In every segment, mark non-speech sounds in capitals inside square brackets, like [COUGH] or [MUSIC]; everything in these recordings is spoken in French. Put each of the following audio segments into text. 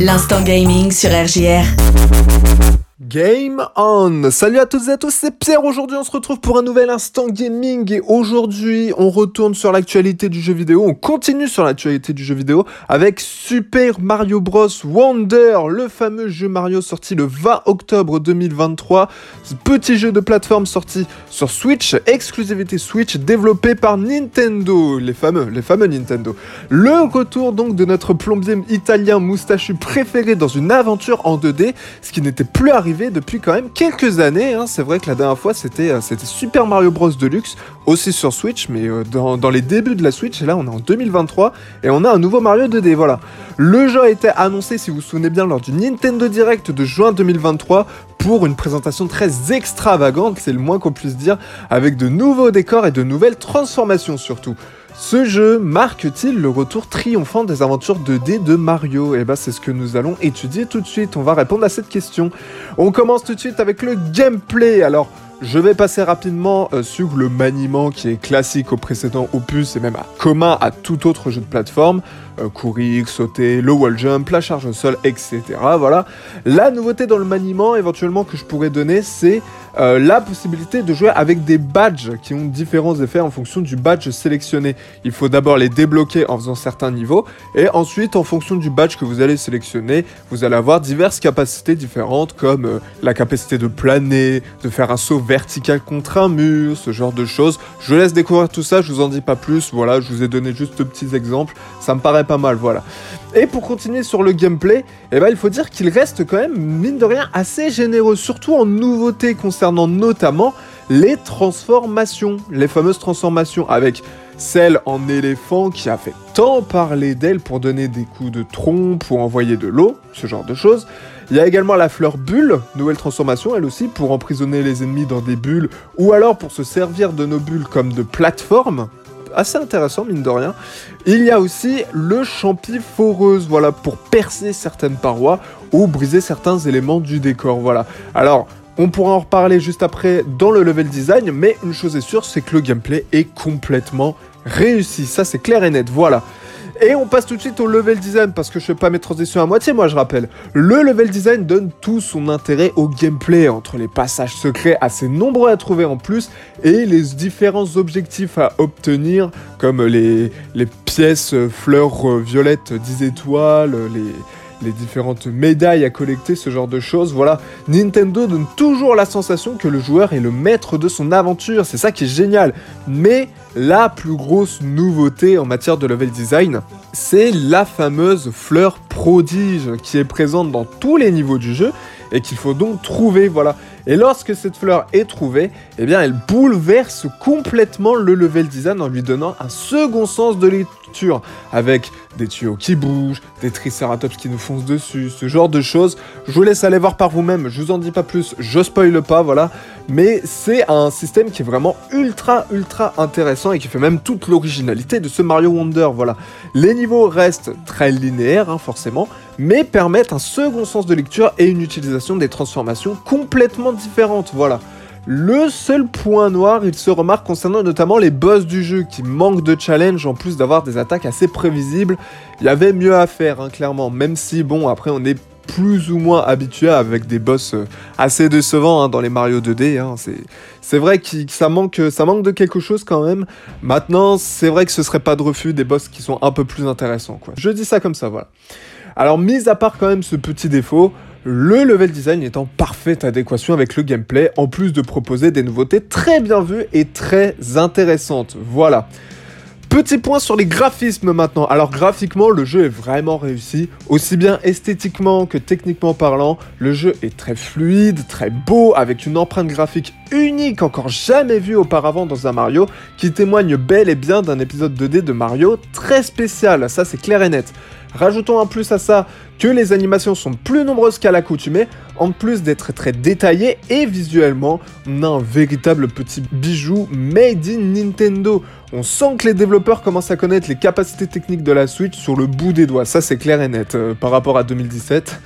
L'instant gaming sur RGR. Game on Salut à toutes et à tous, c'est Pierre. Aujourd'hui, on se retrouve pour un nouvel instant gaming et aujourd'hui, on retourne sur l'actualité du jeu vidéo. On continue sur l'actualité du jeu vidéo avec Super Mario Bros Wonder, le fameux jeu Mario sorti le 20 octobre 2023. Ce petit jeu de plateforme sorti sur Switch, exclusivité Switch, développé par Nintendo, les fameux, les fameux Nintendo. Le retour donc de notre plombier italien moustachu préféré dans une aventure en 2D, ce qui n'était plus arrivé depuis quand même quelques années. Hein. C'est vrai que la dernière fois, c'était euh, c'était Super Mario Bros. Deluxe, aussi sur Switch, mais euh, dans, dans, les débuts de la Switch. Et là, on est en 2023 et on a un nouveau Mario 2D. Voilà. Le jeu a été annoncé, si vous vous souvenez bien, lors du Nintendo Direct de juin 2023 pour une présentation très extravagante, c'est le moins qu'on puisse dire, avec de nouveaux décors et de nouvelles transformations surtout. Ce jeu marque-t-il le retour triomphant des aventures 2D de Mario? Eh ben c'est ce que nous allons étudier tout de suite, on va répondre à cette question. On commence tout de suite avec le gameplay. Alors, je vais passer rapidement euh, sur le maniement qui est classique au précédent opus et même commun à tout autre jeu de plateforme. Euh, courir, sauter, le wall jump, la charge au sol, etc. Voilà. La nouveauté dans le maniement éventuellement que je pourrais donner, c'est euh, la possibilité de jouer avec des badges qui ont différents effets en fonction du badge sélectionné. Il faut d'abord les débloquer en faisant certains niveaux et ensuite en fonction du badge que vous allez sélectionner, vous allez avoir diverses capacités différentes comme la capacité de planer, de faire un saut vertical contre un mur, ce genre de choses. Je laisse découvrir tout ça, je vous en dis pas plus. Voilà, je vous ai donné juste de petits exemples. Ça me paraît pas mal, voilà. Et pour continuer sur le gameplay, eh ben, il faut dire qu'il reste quand même, mine de rien, assez généreux, surtout en nouveautés concernant notamment les transformations, les fameuses transformations avec celle en éléphant qui a fait tant parler d'elle pour donner des coups de trompe ou envoyer de l'eau, ce genre de choses. Il y a également la fleur bulle, nouvelle transformation elle aussi, pour emprisonner les ennemis dans des bulles ou alors pour se servir de nos bulles comme de plateforme, assez intéressant, mine de rien. Il y a aussi le champi foreuse, voilà, pour percer certaines parois ou briser certains éléments du décor, voilà. Alors, on pourra en reparler juste après dans le level design, mais une chose est sûre, c'est que le gameplay est complètement réussi. Ça, c'est clair et net, voilà. Et on passe tout de suite au level design parce que je fais pas mes transitions à moitié, moi je rappelle. Le level design donne tout son intérêt au gameplay, entre les passages secrets assez nombreux à trouver en plus et les différents objectifs à obtenir, comme les, les pièces fleurs violettes 10 étoiles, les les différentes médailles à collecter, ce genre de choses. Voilà, Nintendo donne toujours la sensation que le joueur est le maître de son aventure, c'est ça qui est génial. Mais la plus grosse nouveauté en matière de level design, c'est la fameuse fleur prodige qui est présente dans tous les niveaux du jeu et qu'il faut donc trouver, voilà. Et lorsque cette fleur est trouvée, eh bien elle bouleverse complètement le level design en lui donnant un second sens de lecture, avec des tuyaux qui bougent, des triceratops qui nous foncent dessus, ce genre de choses. Je vous laisse aller voir par vous-même, je vous en dis pas plus, je spoile pas, voilà. Mais c'est un système qui est vraiment ultra ultra intéressant et qui fait même toute l'originalité de ce Mario Wonder, voilà. Les niveaux restent très linéaires, hein, forcément, mais permettent un second sens de lecture et une utilisation des transformations complètement différentes, voilà. Le seul point noir, il se remarque concernant notamment les boss du jeu qui manquent de challenge en plus d'avoir des attaques assez prévisibles. Il y avait mieux à faire, hein, clairement, même si, bon, après on est plus ou moins habitué avec des boss euh, assez décevants hein, dans les Mario 2D. Hein. C'est vrai que ça manque, de quelque chose quand même. Maintenant, c'est vrai que ce serait pas de refus des boss qui sont un peu plus intéressants. Quoi. Je dis ça comme ça, voilà. Alors, mis à part quand même ce petit défaut, le level design est en parfaite adéquation avec le gameplay, en plus de proposer des nouveautés très bien vues et très intéressantes. Voilà. Petit point sur les graphismes maintenant. Alors graphiquement, le jeu est vraiment réussi. Aussi bien esthétiquement que techniquement parlant, le jeu est très fluide, très beau, avec une empreinte graphique unique, encore jamais vue auparavant dans un Mario, qui témoigne bel et bien d'un épisode 2D de Mario très spécial. Ça c'est clair et net. Rajoutons en plus à ça que les animations sont plus nombreuses qu'à l'accoutumée, en plus d'être très détaillées et visuellement, on a un véritable petit bijou made in Nintendo. On sent que les développeurs commencent à connaître les capacités techniques de la Switch sur le bout des doigts, ça c'est clair et net euh, par rapport à 2017.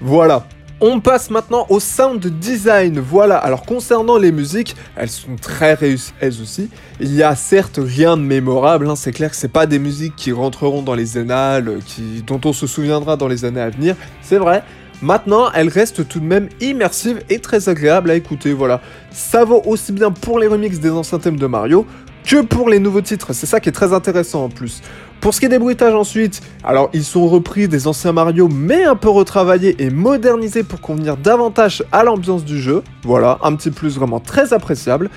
Voilà, On passe maintenant au sound design. Voilà, alors concernant les musiques, elles sont très réussies elles aussi. Il y a certes rien de mémorable, hein, c'est clair que c'est pas des musiques qui rentreront dans les annales, qui, dont on se souviendra dans les années à venir, c'est vrai. Maintenant, elles restent tout de même immersives et très agréables à écouter, voilà. Ça vaut aussi bien pour les remixes des anciens thèmes de Mario que pour les nouveaux titres, c'est ça qui est très intéressant en plus. Pour ce qui est des bruitages ensuite, alors ils sont repris des anciens Mario mais un peu retravaillés et modernisés pour convenir davantage à l'ambiance du jeu. Voilà, un petit plus vraiment très appréciable.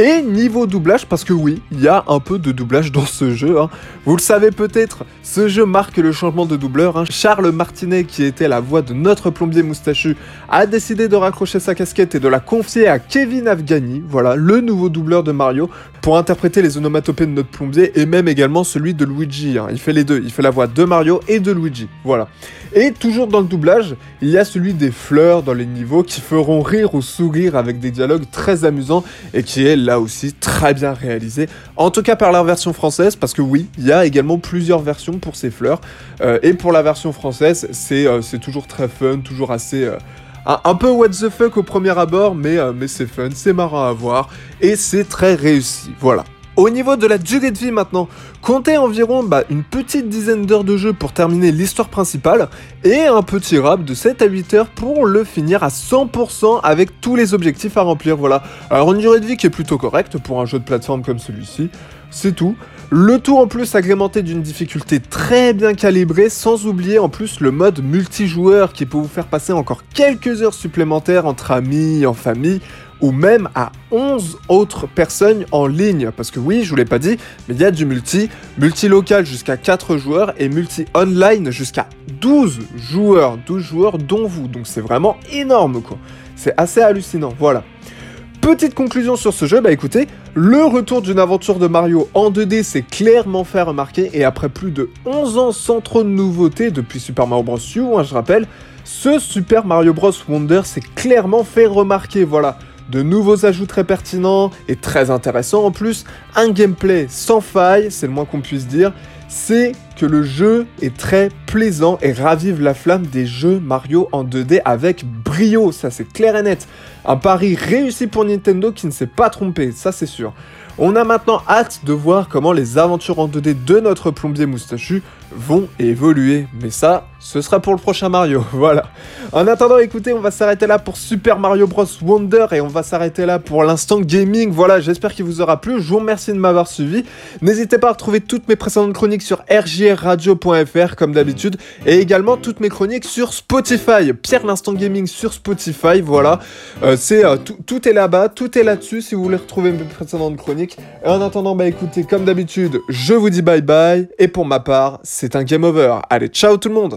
Et niveau doublage, parce que oui, il y a un peu de doublage dans ce jeu. Hein. Vous le savez peut-être, ce jeu marque le changement de doubleur. Hein. Charles Martinet, qui était la voix de notre plombier moustachu, a décidé de raccrocher sa casquette et de la confier à Kevin Afghani, voilà, le nouveau doubleur de Mario, pour interpréter les onomatopées de notre plombier et même également celui de Luigi. Hein. Il fait les deux, il fait la voix de Mario et de Luigi. Voilà. Et toujours dans le doublage, il y a celui des fleurs dans les niveaux qui feront rire ou sourire avec des dialogues très amusants et qui est là aussi très bien réalisé. En tout cas par la version française, parce que oui, il y a également plusieurs versions pour ces fleurs. Euh, et pour la version française, c'est euh, toujours très fun, toujours assez... Euh, un, peu what the fuck au premier abord, mais, mais c'est fun, c'est marrant à voir, et c'est très réussi. Voilà. Au niveau de la durée de vie maintenant, comptez environ bah, une petite dizaine d'heures de jeu pour terminer l'histoire principale et un petit rap de 7 à 8 heures pour le finir à 100% avec tous les objectifs à remplir. Voilà. Alors une durée de vie qui est plutôt correcte pour un jeu de plateforme comme celui-ci. C'est tout. Le tout en plus agrémenté d'une difficulté très bien calibrée, sans oublier en plus le mode multijoueur qui peut vous faire passer encore quelques heures supplémentaires entre amis, en famille, ou même à 11 autres personnes en ligne. Parce que oui, je vous l'ai pas dit, mais il y a du multi, multi-local jusqu'à 4 joueurs et multi-online jusqu'à 12 joueurs, 12 joueurs dont vous. Donc c'est vraiment énorme quoi. C'est assez hallucinant, voilà. Petite conclusion sur ce jeu, bah écoutez, le retour d'une aventure de Mario en 2D s'est clairement fait remarquer et après plus de 11 ans sans trop de nouveautés depuis Super Mario Bros. U, hein, je rappelle, ce Super Mario Bros. Wonder s'est clairement fait remarquer, voilà de nouveaux ajouts très pertinents et très intéressants en plus, un gameplay sans faille, c'est le moins qu'on puisse dire, c'est que le jeu est très plaisant et ravive la flamme des jeux Mario en 2D avec brio, ça c'est clair et net. Un pari réussi pour Nintendo qui ne s'est pas trompé, ça c'est sûr. On a maintenant hâte de voir comment les aventures en 2D de notre plombier moustachu vont évoluer. Mais ça, ce sera pour le prochain Mario, [LAUGHS] voilà. En attendant, écoutez, on va s'arrêter là pour Super Mario Bros Wonder et on va s'arrêter là pour l'instant gaming. Voilà, j'espère qu'il vous aura plu. Je vous remercie de m'avoir suivi. N'hésitez pas à retrouver toutes mes précédentes chroniques sur rjrradio.fr comme d'habitude et également toutes mes chroniques sur Spotify. Pierre l'instant gaming sur Spotify, voilà. Euh, c'est euh, tout est là-bas, tout est là-dessus si vous voulez retrouver mes précédentes chroniques. En attendant, bah écoutez, comme d'habitude, je vous dis bye bye et pour ma part, c'est un game over. Allez, ciao tout le monde